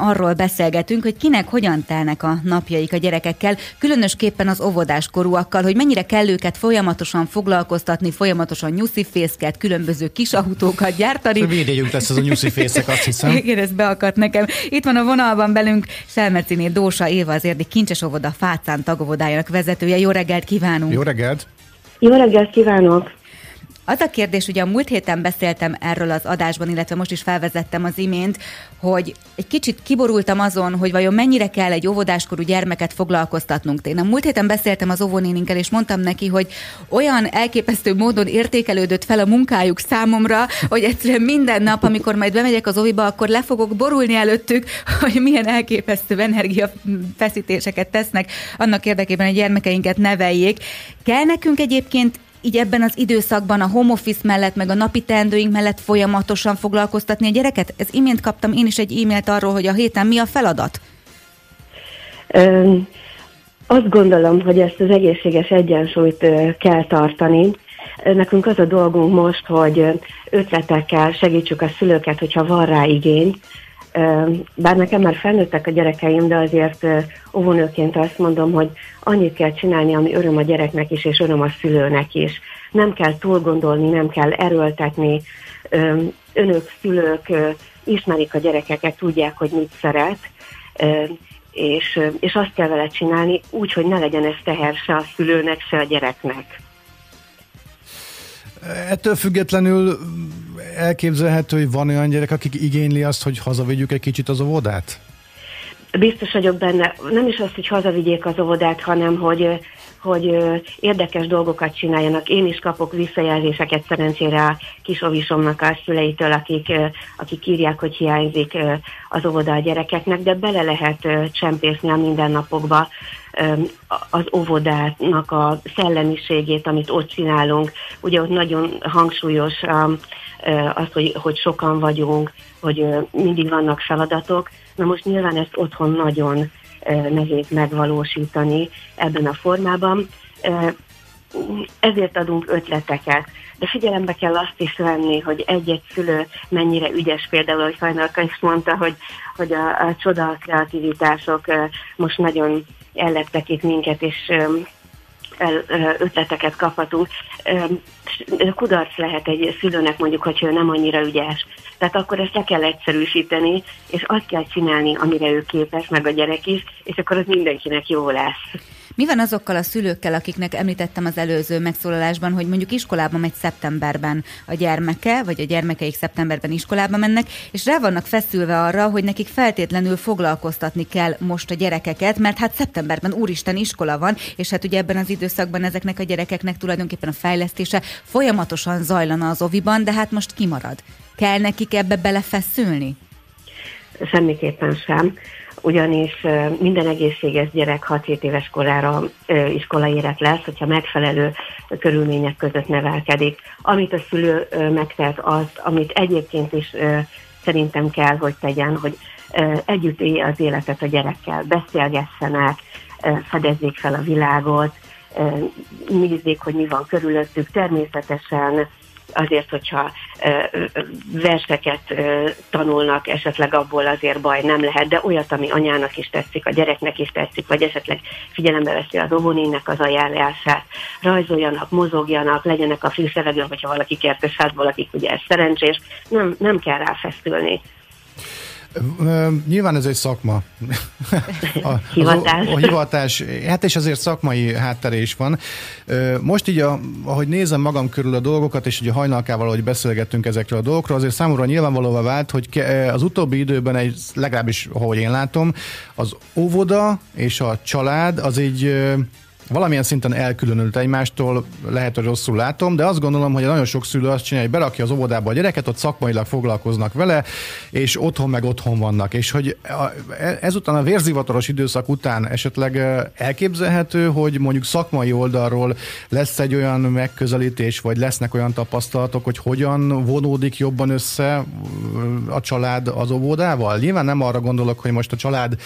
arról beszélgetünk, hogy kinek hogyan telnek a napjaik a gyerekekkel, különösképpen az óvodás korúakkal, hogy mennyire kell őket folyamatosan foglalkoztatni, folyamatosan nyuszifészket, különböző kis autókat gyártani. Védjegyünk lesz az a nyuszifészek, azt hiszem. Igen, ez beakadt nekem. Itt van a vonalban velünk Selmerciné Dósa Éva, az érdi Kincses óvoda Fácán tagovodájának vezetője. Jó reggelt kívánunk! Jó reggelt! Jó reggelt kívánok! Az a kérdés, ugye a múlt héten beszéltem erről az adásban, illetve most is felvezettem az imént, hogy egy kicsit kiborultam azon, hogy vajon mennyire kell egy óvodáskorú gyermeket foglalkoztatnunk. Én a múlt héten beszéltem az óvónéninkkel, és mondtam neki, hogy olyan elképesztő módon értékelődött fel a munkájuk számomra, hogy egyszerűen minden nap, amikor majd bemegyek az óviba, akkor le fogok borulni előttük, hogy milyen elképesztő energiafeszítéseket tesznek annak érdekében, hogy gyermekeinket neveljék. Kell nekünk egyébként így ebben az időszakban a home office mellett, meg a napi teendőink mellett folyamatosan foglalkoztatni a gyereket? Ez imént kaptam én is egy e-mailt arról, hogy a héten mi a feladat? Ö, azt gondolom, hogy ezt az egészséges egyensúlyt kell tartani. Nekünk az a dolgunk most, hogy ötletekkel segítsük a szülőket, hogyha van rá igény, bár nekem már felnőttek a gyerekeim, de azért óvónőként azt mondom, hogy annyit kell csinálni, ami öröm a gyereknek is, és öröm a szülőnek is. Nem kell túl gondolni, nem kell erőltetni. Önök, szülők ismerik a gyerekeket, tudják, hogy mit szeret, és, és azt kell vele csinálni úgy, hogy ne legyen ez teher se a szülőnek, se a gyereknek. Ettől függetlenül elképzelhető, hogy van olyan gyerek, akik igényli azt, hogy hazavigyük egy kicsit az óvodát? Biztos vagyok benne, nem is azt, hogy hazavigyék az óvodát, hanem hogy, hogy érdekes dolgokat csináljanak. Én is kapok visszajelzéseket szerencsére a kis ovisomnak a szüleitől, akik, akik írják, hogy hiányzik az óvoda a gyerekeknek, de bele lehet csempészni a mindennapokba az óvodának a szellemiségét, amit ott csinálunk. Ugye ott nagyon hangsúlyos az, hogy, hogy sokan vagyunk, hogy mindig vannak feladatok. Na most nyilván ezt otthon nagyon nehéz megvalósítani ebben a formában. Ezért adunk ötleteket. De figyelembe kell azt is venni, hogy egy-egy szülő mennyire ügyes, például, hogy Fajnalka is mondta, hogy, hogy a, a csoda kreativitások most nagyon ellettek itt minket, és ötleteket kaphatunk. Kudarc lehet egy szülőnek mondjuk, hogy ő nem annyira ügyes. Tehát akkor ezt le kell egyszerűsíteni, és azt kell csinálni, amire ő képes, meg a gyerek is, és akkor az mindenkinek jó lesz. Mi van azokkal a szülőkkel, akiknek említettem az előző megszólalásban, hogy mondjuk iskolába megy szeptemberben a gyermeke, vagy a gyermekeik szeptemberben iskolába mennek, és rá vannak feszülve arra, hogy nekik feltétlenül foglalkoztatni kell most a gyerekeket, mert hát szeptemberben úristen iskola van, és hát ugye ebben az időszakban ezeknek a gyerekeknek tulajdonképpen a fejlesztése folyamatosan zajlana az oviban, de hát most kimarad. Kell nekik ebbe belefeszülni? Semmiképpen sem ugyanis minden egészséges gyerek 6-7 éves korára iskolaérek lesz, hogyha megfelelő körülmények között nevelkedik. Amit a szülő megtehet, azt, amit egyébként is szerintem kell, hogy tegyen, hogy együtt élje az életet a gyerekkel, beszélgessenek, fedezzék fel a világot, nézzék, hogy mi van körülöttük. Természetesen azért, hogyha verseket tanulnak, esetleg abból azért baj nem lehet, de olyat, ami anyának is tetszik, a gyereknek is tetszik, vagy esetleg figyelembe veszi az óvónének az ajánlását, rajzoljanak, mozogjanak, legyenek a fűszevegőn, hogyha valaki kertes hát valakik ugye ez szerencsés, nem, nem kell ráfeszülni. Nyilván ez egy szakma. A, hivatás. A, a hivatás, hát és azért szakmai háttere is van. Most így, a, ahogy nézem magam körül a dolgokat, és ugye hajnalkával, ahogy beszélgettünk ezekről a dolgokról, azért számomra nyilvánvalóvá vált, hogy az utóbbi időben egy, legalábbis ahogy én látom, az óvoda és a család az egy valamilyen szinten elkülönült egymástól, lehet, hogy rosszul látom, de azt gondolom, hogy nagyon sok szülő azt csinálja, hogy berakja az óvodába a gyereket, ott szakmailag foglalkoznak vele, és otthon meg otthon vannak. És hogy ezután a vérzivataros időszak után esetleg elképzelhető, hogy mondjuk szakmai oldalról lesz egy olyan megközelítés, vagy lesznek olyan tapasztalatok, hogy hogyan vonódik jobban össze a család az óvodával? Nyilván nem arra gondolok, hogy most a család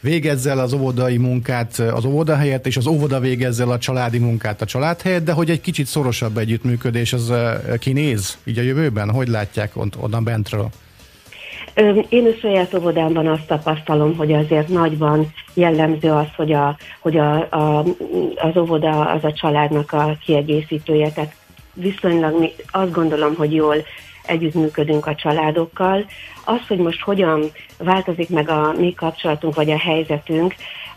végezze el az óvodai munkát az óvoda helyett, és az óvoda végezze el a családi munkát a család helyett, de hogy egy kicsit szorosabb együttműködés az kinéz így a jövőben? Hogy látják onnan bentről? Én a saját óvodámban azt tapasztalom, hogy azért nagyban jellemző az, hogy, a, hogy a, a, az óvoda az a családnak a kiegészítője. Tehát viszonylag mi azt gondolom, hogy jól együttműködünk a családokkal. Az, hogy most hogyan változik meg a mi kapcsolatunk vagy a helyzetünk,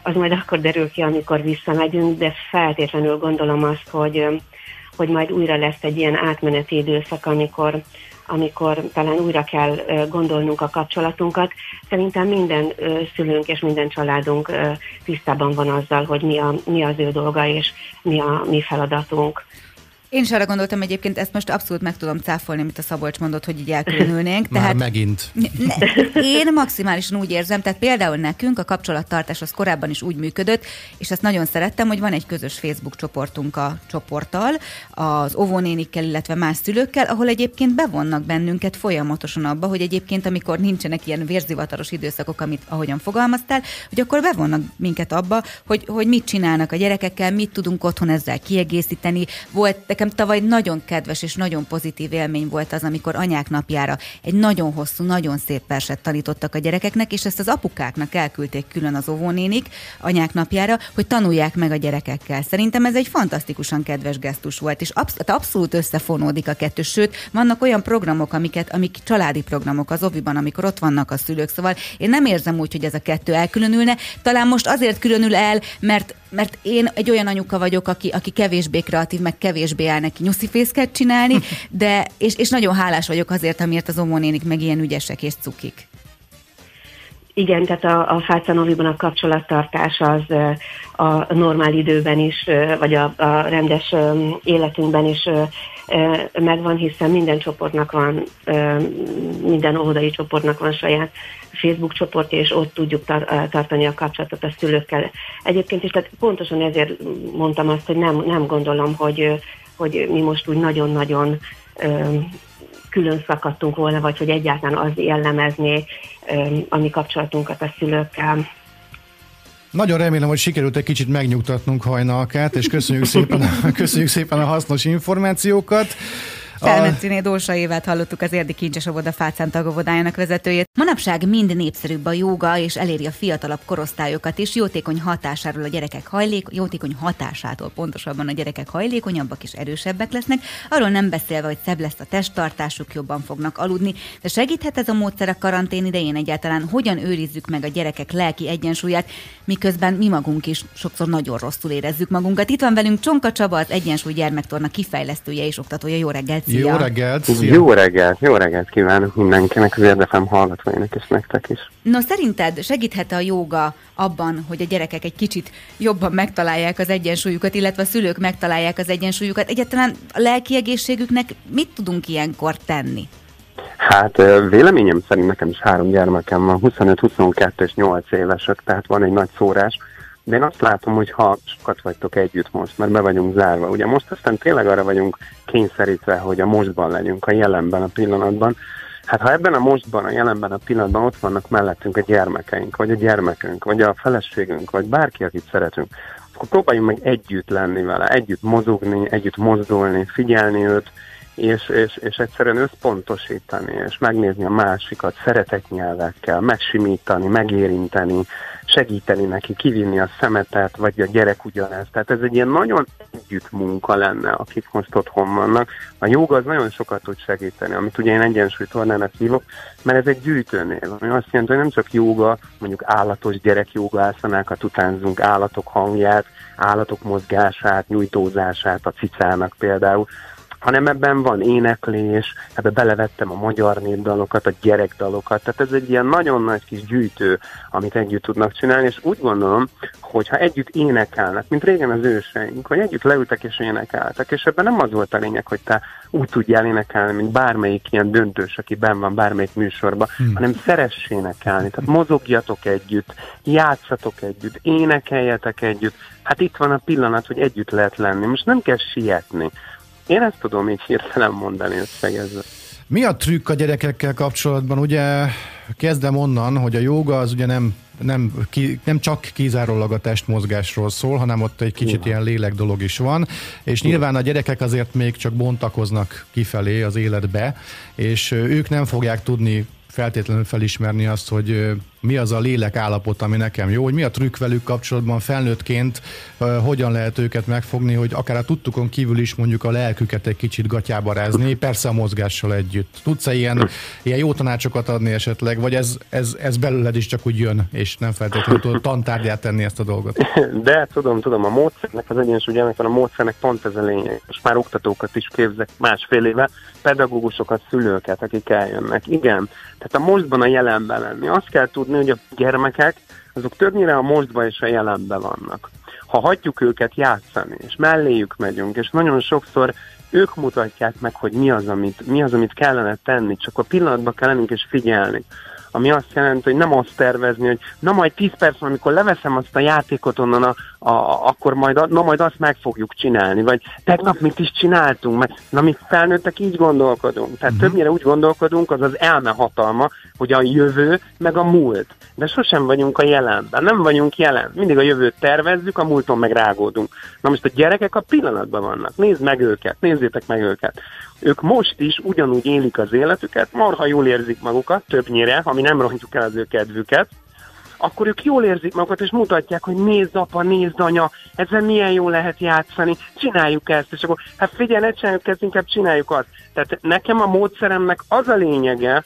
az majd akkor derül ki, amikor visszamegyünk, de feltétlenül gondolom azt, hogy, hogy majd újra lesz egy ilyen átmeneti időszak, amikor, amikor talán újra kell gondolnunk a kapcsolatunkat. Szerintem minden szülőnk és minden családunk tisztában van azzal, hogy mi, a, mi az ő dolga és mi a mi feladatunk. Én is arra gondoltam egyébként, ezt most abszolút meg tudom cáfolni, amit a Szabolcs mondott, hogy így elkülönülnénk. Már tehát megint. Ne, én maximálisan úgy érzem, tehát például nekünk a kapcsolattartás az korábban is úgy működött, és ezt nagyon szerettem, hogy van egy közös Facebook csoportunk a csoporttal, az óvónénikkel, illetve más szülőkkel, ahol egyébként bevonnak bennünket folyamatosan abba, hogy egyébként amikor nincsenek ilyen vérzivataros időszakok, amit ahogyan fogalmaztál, hogy akkor bevonnak minket abba, hogy, hogy mit csinálnak a gyerekekkel, mit tudunk otthon ezzel kiegészíteni. Volt Nekem tavaly nagyon kedves és nagyon pozitív élmény volt az, amikor anyák napjára egy nagyon hosszú, nagyon szép verset tanítottak a gyerekeknek, és ezt az apukáknak elküldték külön az óvónénik anyák napjára, hogy tanulják meg a gyerekekkel. Szerintem ez egy fantasztikusan kedves gesztus volt, és absz- abszolút összefonódik a kettő. Sőt, vannak olyan programok, amiket, amik családi programok az oviban, amikor ott vannak a szülők. Szóval én nem érzem úgy, hogy ez a kettő elkülönülne. Talán most azért különül el, mert mert én egy olyan anyuka vagyok, aki, aki kevésbé kreatív, meg kevésbé áll neki nyuszifészket csinálni, de, és, és nagyon hálás vagyok azért, amiért az omonénik meg ilyen ügyesek és cukik. Igen, tehát a, a Fácanoviban a kapcsolattartás az a normál időben is, vagy a, a rendes életünkben is megvan, hiszen minden csoportnak van, minden óvodai csoportnak van saját Facebook csoport, és ott tudjuk tar- tartani a kapcsolatot a szülőkkel. Egyébként is, tehát pontosan ezért mondtam azt, hogy nem, nem gondolom, hogy, hogy mi most úgy nagyon-nagyon külön szakadtunk volna, vagy hogy egyáltalán az jellemezné a mi kapcsolatunkat a szülőkkel. Nagyon remélem, hogy sikerült egy kicsit megnyugtatnunk hajnalkát, és köszönjük szépen, köszönjük szépen a hasznos információkat. Felmetszíné Dósa évet hallottuk az Érdi Kincses Óvoda Fácán tagovodájának vezetőjét. Manapság mind népszerűbb a jóga, és eléri a fiatalabb korosztályokat is. Jótékony hatásáról a gyerekek hajlék, jótékony hatásától pontosabban a gyerekek hajlékonyabbak és erősebbek lesznek. Arról nem beszélve, hogy szebb lesz a testtartásuk, jobban fognak aludni. De segíthet ez a módszer a karantén idején egyáltalán, hogyan őrizzük meg a gyerekek lelki egyensúlyát, miközben mi magunk is sokszor nagyon rosszul érezzük magunkat. Itt van velünk Csonka Csaba, az Egyensúly Gyermektorna kifejlesztője és oktatója. Jó reggelt! Szia. Jó reggelt! Szia. Jó reggelt! Jó reggelt kívánok mindenkinek, az érdefem hallgatóinak és nektek is. No, szerinted segíthet a jóga abban, hogy a gyerekek egy kicsit jobban megtalálják az egyensúlyukat, illetve a szülők megtalálják az egyensúlyukat? Egyáltalán a lelki egészségüknek mit tudunk ilyenkor tenni? Hát véleményem szerint nekem is három gyermekem van, 25, 22 és 8 évesek, tehát van egy nagy szórás de én azt látom, hogy ha sokat vagytok együtt most, mert be vagyunk zárva, ugye most aztán tényleg arra vagyunk kényszerítve, hogy a mostban legyünk, a jelenben, a pillanatban, Hát ha ebben a mostban, a jelenben, a pillanatban ott vannak mellettünk a gyermekeink, vagy a gyermekünk, vagy a feleségünk, vagy bárki, akit szeretünk, akkor próbáljunk meg együtt lenni vele, együtt mozogni, együtt mozdulni, figyelni őt, és, és, és egyszerűen összpontosítani, és megnézni a másikat szeretetnyelvekkel, megsimítani, megérinteni, segíteni neki, kivinni a szemetet, vagy a gyerek ugyanezt. Tehát ez egy ilyen nagyon együtt munka lenne, akik most otthon vannak. A joga az nagyon sokat tud segíteni, amit ugye én egyensúlytornának hívok, mert ez egy gyűjtőnév, ami azt jelenti, hogy nem csak joga, mondjuk állatos gyerek joga ászanákat utánzunk, állatok hangját, állatok mozgását, nyújtózását a cicának például, hanem ebben van éneklés, ebbe belevettem a magyar népdalokat, a gyerekdalokat, tehát ez egy ilyen nagyon nagy kis gyűjtő, amit együtt tudnak csinálni, és úgy gondolom, hogy ha együtt énekelnek, mint régen az őseink, hogy együtt leültek és énekeltek, és ebben nem az volt a lényeg, hogy te úgy tudjál énekelni, mint bármelyik ilyen döntős, aki benn van bármelyik műsorban, hmm. hanem szeress énekelni, tehát mozogjatok együtt, játszatok együtt, énekeljetek együtt, hát itt van a pillanat, hogy együtt lehet lenni, most nem kell sietni, én ezt tudom így hirtelen mondani összegezve. Mi a trükk a gyerekekkel kapcsolatban? Ugye kezdem onnan, hogy a joga az ugye nem, nem, ki, nem csak kizárólag a testmozgásról szól, hanem ott egy kicsit Igen. ilyen lélek dolog is van, és nyilván a gyerekek azért még csak bontakoznak kifelé az életbe, és ők nem fogják tudni feltétlenül felismerni azt, hogy mi az a lélek állapot, ami nekem jó, hogy mi a trükk velük kapcsolatban felnőttként, hogyan lehet őket megfogni, hogy akár a tudtukon kívül is mondjuk a lelküket egy kicsit gatyába rázni, persze a mozgással együtt. Tudsz-e ilyen, ilyen jó tanácsokat adni esetleg, vagy ez, ez, ez belőled is csak úgy jön, és nem feltétlenül tudod tantárgyát tenni ezt a dolgot? De tudom, tudom, a módszernek, az egyensúly van a módszernek pont ez a lényeg. Most már oktatókat is képzek másfél éve, pedagógusokat, szülőket, akik eljönnek. Igen, tehát a mostban a jelenben lenni. Azt kell tudni, hogy a gyermekek, azok többnyire a mostban és a jelenben vannak. Ha hagyjuk őket játszani, és melléjük megyünk, és nagyon sokszor ők mutatják meg, hogy mi az, amit, mi az, amit kellene tenni, csak a pillanatban kell lennünk és figyelni ami azt jelenti, hogy nem azt tervezni, hogy na majd 10 perc, amikor leveszem azt a játékot onnan, a, a, akkor majd, na majd azt meg fogjuk csinálni, vagy tegnap mit is csináltunk, mert na mi felnőttek így gondolkodunk. Tehát uh-huh. többnyire úgy gondolkodunk, az az elme hatalma, hogy a jövő meg a múlt. De sosem vagyunk a jelenben, nem vagyunk jelen. Mindig a jövőt tervezzük, a múlton meg rágódunk. Na most a gyerekek a pillanatban vannak. Nézd meg őket, nézzétek meg őket. Ők most is ugyanúgy élik az életüket, marha jól érzik magukat, többnyire, ami nem rontjuk el az ő kedvüket, akkor ők jól érzik magukat, és mutatják, hogy nézd apa, nézd anya, ezzel milyen jó lehet játszani, csináljuk ezt, és akkor hát figyelj, ne csináljuk ezt, inkább csináljuk azt. Tehát nekem a módszeremnek az a lényege,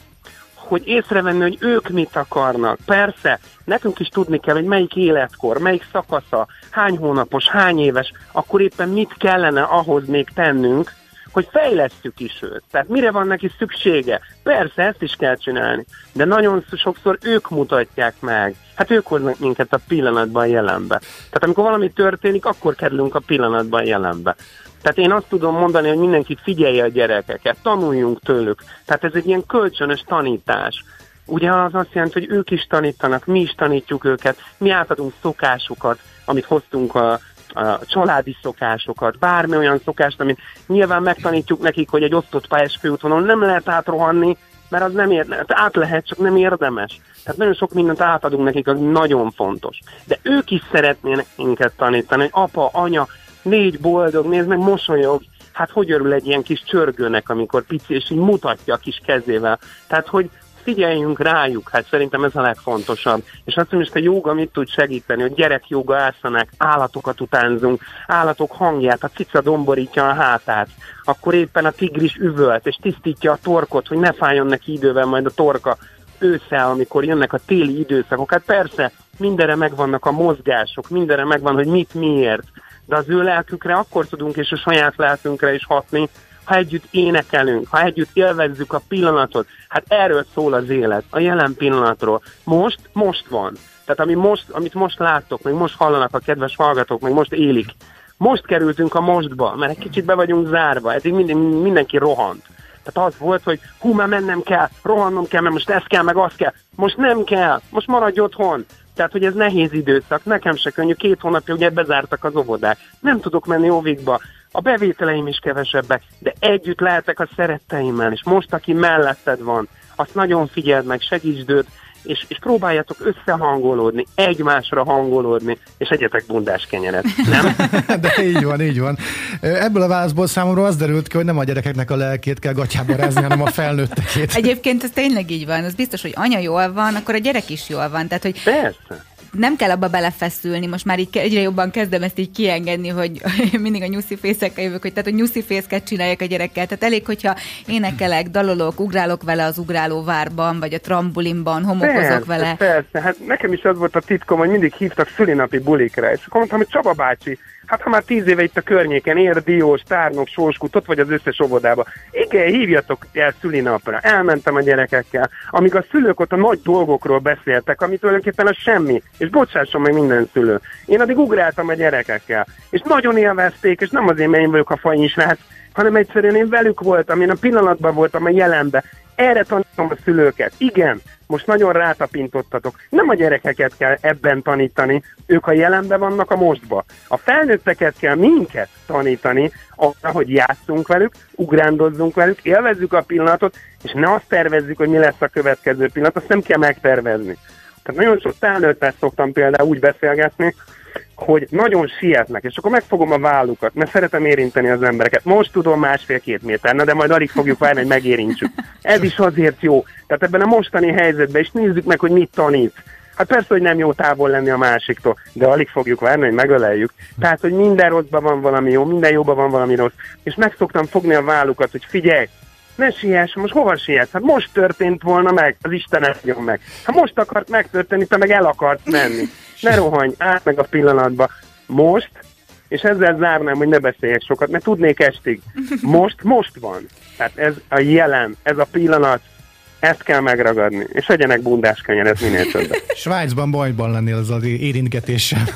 hogy észrevenni, hogy ők mit akarnak. Persze, nekünk is tudni kell, hogy melyik életkor, melyik szakasza, hány hónapos, hány éves, akkor éppen mit kellene ahhoz még tennünk, hogy fejlesztjük is őt. Tehát mire van neki szüksége? Persze, ezt is kell csinálni, de nagyon sokszor ők mutatják meg. Hát ők hoznak minket a pillanatban jelenbe. Tehát amikor valami történik, akkor kerülünk a pillanatban jelenbe. Tehát én azt tudom mondani, hogy mindenki figyelje a gyerekeket, tanuljunk tőlük. Tehát ez egy ilyen kölcsönös tanítás. Ugye az azt jelenti, hogy ők is tanítanak, mi is tanítjuk őket, mi átadunk szokásukat, amit hoztunk a, a családi szokásokat, bármi olyan szokást, amit nyilván megtanítjuk nekik, hogy egy osztott pályás főútvonalon nem lehet átrohanni, mert az nem érdemes, át lehet, csak nem érdemes. Tehát nagyon sok mindent átadunk nekik, az nagyon fontos. De ők is szeretnének minket tanítani, hogy apa, anya, négy boldog, nézd meg, mosolyog, hát hogy örül egy ilyen kis csörgőnek, amikor pici, és így mutatja a kis kezével. Tehát, hogy figyeljünk rájuk, hát szerintem ez a legfontosabb. És azt mondom, hogy a joga mit tud segíteni, hogy gyerek joga ászanák, állatokat utánzunk, állatok hangját, a cica domborítja a hátát, akkor éppen a tigris üvölt, és tisztítja a torkot, hogy ne fájjon neki idővel majd a torka ősszel, amikor jönnek a téli időszakok. Hát persze, mindenre megvannak a mozgások, mindenre megvan, hogy mit miért, de az ő lelkükre akkor tudunk és a saját lelkünkre is hatni, ha együtt énekelünk, ha együtt élvezzük a pillanatot, hát erről szól az élet, a jelen pillanatról. Most, most van. Tehát ami most, amit most láttok, meg most hallanak a kedves hallgatók, meg most élik. Most kerültünk a mostba, mert egy kicsit be vagyunk zárva, eddig minden, mindenki rohant. Tehát az volt, hogy hú, már mennem kell, rohannom kell, mert most ez kell, meg az kell. Most nem kell, most maradj otthon. Tehát, hogy ez nehéz időszak, nekem se könnyű, két hónapja ugye bezártak az óvodák. Nem tudok menni óvikba, a bevételeim is kevesebbek, de együtt lehetek a szeretteimmel, és most, aki melletted van, azt nagyon figyeld meg, segítsd őt, és, és próbáljatok összehangolódni, egymásra hangolódni, és egyetek bundás kenyeret, nem? De így van, így van. Ebből a válaszból számomra az derült ki, hogy nem a gyerekeknek a lelkét kell gatyába rázni, hanem a felnőttekét. Egyébként ez tényleg így van. Az biztos, hogy anya jól van, akkor a gyerek is jól van. Tehát, hogy Persze nem kell abba belefeszülni, most már így egyre jobban kezdem ezt így kiengedni, hogy mindig a nyuszi fészekkel jövök, hogy tehát a nyuszi fészket csinálják a gyerekkel. Tehát elég, hogyha énekelek, dalolok, ugrálok vele az ugráló várban, vagy a trambulinban, homokozok persze, vele. Persze, hát nekem is az volt a titkom, hogy mindig hívtak szülinapi bulikra, és akkor mondtam, hogy Csaba bácsi, Hát ha már tíz éve itt a környéken ér, diós, tárnok, sóskút, ott vagy az összes óvodába. Igen, hívjatok el szülinapra. Elmentem a gyerekekkel, amíg a szülők ott a nagy dolgokról beszéltek, ami tulajdonképpen a semmi. És bocsásson meg minden szülő. Én addig ugráltam a gyerekekkel. És nagyon élvezték, és nem azért, mert én vagyok a fajinsrác, hanem egyszerűen én velük voltam, én a pillanatban voltam, a jelenben. Erre tanítom a szülőket. Igen, most nagyon rátapintottatok. Nem a gyerekeket kell ebben tanítani, ők a jelenben vannak a mostba. A felnőtteket kell minket tanítani arra, hogy játszunk velük, ugrándozzunk velük, élvezzük a pillanatot, és ne azt tervezzük, hogy mi lesz a következő pillanat, azt nem kell megtervezni Tehát nagyon sok felnőttel szoktam például úgy beszélgetni, hogy nagyon sietnek, és akkor megfogom a vállukat, mert szeretem érinteni az embereket. Most tudom másfél-két méter, de majd alig fogjuk várni, hogy megérintsük. Ez is azért jó. Tehát ebben a mostani helyzetben is nézzük meg, hogy mit tanít. Hát persze, hogy nem jó távol lenni a másiktól, de alig fogjuk várni, hogy megöleljük. Tehát, hogy minden rosszban van valami jó, minden jóban van valami rossz. És meg szoktam fogni a vállukat, hogy figyelj, ne siess, most hova siess? Hát most történt volna meg, az Isten jön meg. Hát most akart megtörténni, te meg el akart menni. Ne rohanj, át meg a pillanatba. Most, és ezzel zárnám, hogy ne beszéljek sokat, mert tudnék estig. Most, most van. Tehát ez a jelen, ez a pillanat, ezt kell megragadni, és legyenek bundás kenyeret minél többet. Svájcban bajban lennél az az érintgetéssel.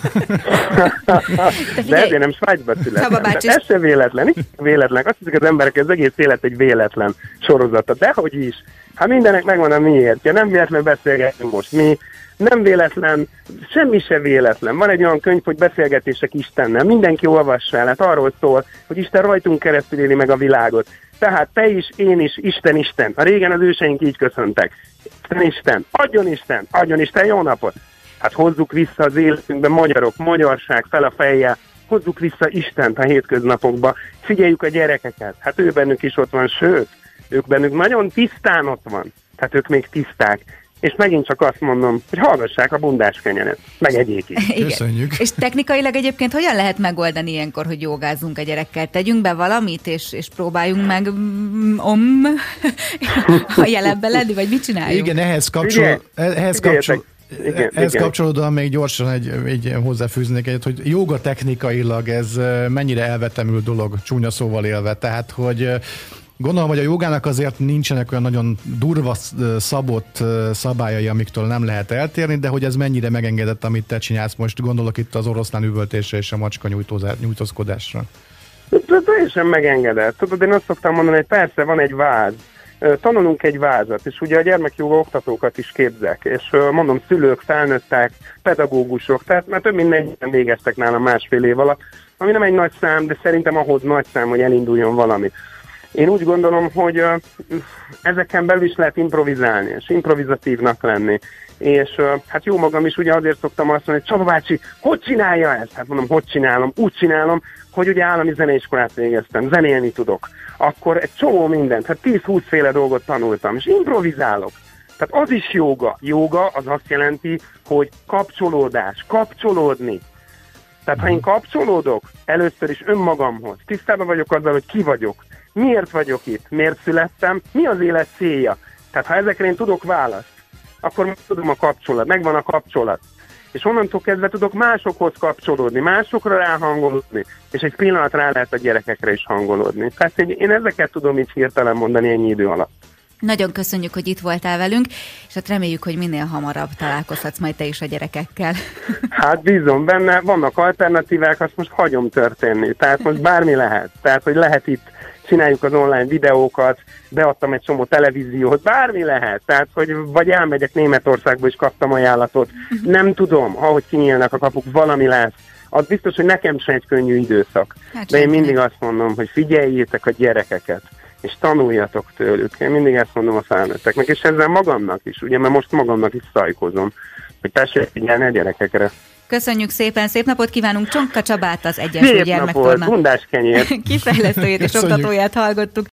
De ezért nem Svájcban születtem. Ez se véletlen, véletlen. Azt hiszik az emberek, ez egész élet egy véletlen sorozata. Dehogy is. Hát mindenek megvan a miért. Ja, nem véletlen beszélgetünk most mi, nem véletlen, semmi se véletlen. Van egy olyan könyv, hogy beszélgetések Istennel. Mindenki olvassa el, hát arról szól, hogy Isten rajtunk keresztül éli meg a világot. Tehát te is, én is, Isten, Isten. A régen az őseink így köszöntek. Isten, Isten, adjon Isten, adjon Isten, jó napot! Hát hozzuk vissza az életünkbe magyarok, magyarság fel a fejjel, hozzuk vissza Istent a hétköznapokba, figyeljük a gyerekeket, hát ő bennük is ott van, sőt, ők bennük nagyon tisztán ott van, tehát ők még tiszták, és megint csak azt mondom, hogy hallgassák a bundás kenyeret, meg egyék is. Igen. Köszönjük. És technikailag egyébként hogyan lehet megoldani ilyenkor, hogy jogázzunk a gyerekkel? Tegyünk be valamit, és, és próbáljunk meg mm, om a jelenbe lenni, vagy mit csináljuk? Igen, ehhez kapcsol, ehhez kapcsol, igen, Ehhez igen. kapcsolódóan még gyorsan egy, egy hozzáfűznék egyet, hogy joga technikailag ez mennyire elvetemült dolog, csúnya szóval élve. Tehát, hogy Gondolom, hogy a jogának azért nincsenek olyan nagyon durva szabott szabályai, amiktől nem lehet eltérni, de hogy ez mennyire megengedett, amit te csinálsz most, gondolok itt az oroszlán üvöltésre és a macska nyújtózkodásra. Teljesen megengedett. Tudod, én azt szoktam mondani, hogy persze van egy váz, tanulunk egy vázat, és ugye a gyermekjoga oktatókat is képzek, és mondom, szülők, felnőttek, pedagógusok, tehát már több mint negyben végeztek nálam másfél év alatt, ami nem egy nagy szám, de szerintem ahhoz nagy szám, hogy elinduljon valami. Én úgy gondolom, hogy uh, ezeken belül is lehet improvizálni, és improvizatívnak lenni. És hát jó magam is ugye azért szoktam azt mondani, hogy Csaba bácsi, hogy csinálja ezt? Hát mondom, hogy csinálom? Úgy csinálom, hogy ugye állami zeneiskolát végeztem, zenélni tudok. Akkor egy csomó mindent, hát 10-20 féle dolgot tanultam, és improvizálok. Tehát az is joga. Joga az azt jelenti, hogy kapcsolódás, kapcsolódni. Tehát ha én kapcsolódok először is önmagamhoz, tisztában vagyok azzal, hogy ki vagyok, miért vagyok itt, miért születtem, mi az élet célja. Tehát ha ezekre én tudok választ, akkor tudom a kapcsolat, megvan a kapcsolat. És onnantól kezdve tudok másokhoz kapcsolódni, másokra ráhangolódni, és egy pillanat rá lehet a gyerekekre is hangolódni. Tehát én ezeket tudom így hirtelen mondani ennyi idő alatt. Nagyon köszönjük, hogy itt voltál velünk, és hát reméljük, hogy minél hamarabb találkozhatsz majd te is a gyerekekkel. Hát bízom benne, vannak alternatívák, azt most hagyom történni. Tehát most bármi lehet. Tehát, hogy lehet itt csináljuk az online videókat, beadtam egy csomó televíziót, bármi lehet. Tehát, hogy vagy elmegyek Németországba, és kaptam ajánlatot. Mhm. Nem tudom, ahogy kinyílnak a kapuk, valami lesz. Az biztos, hogy nekem sem egy könnyű időszak. Hát De én mindig azt mondom, hogy figyeljétek a gyerekeket és tanuljatok tőlük. Én mindig ezt mondom a felnőtteknek, és ezzel magamnak is, ugye, mert most magamnak is szajkozom, hogy tessék figyelni a gyerekekre. Köszönjük szépen, szép napot kívánunk Csonka Csabát, az Egyesült Gyermektorna. Szép napot, Kifejlesztőjét és oktatóját hallgattuk.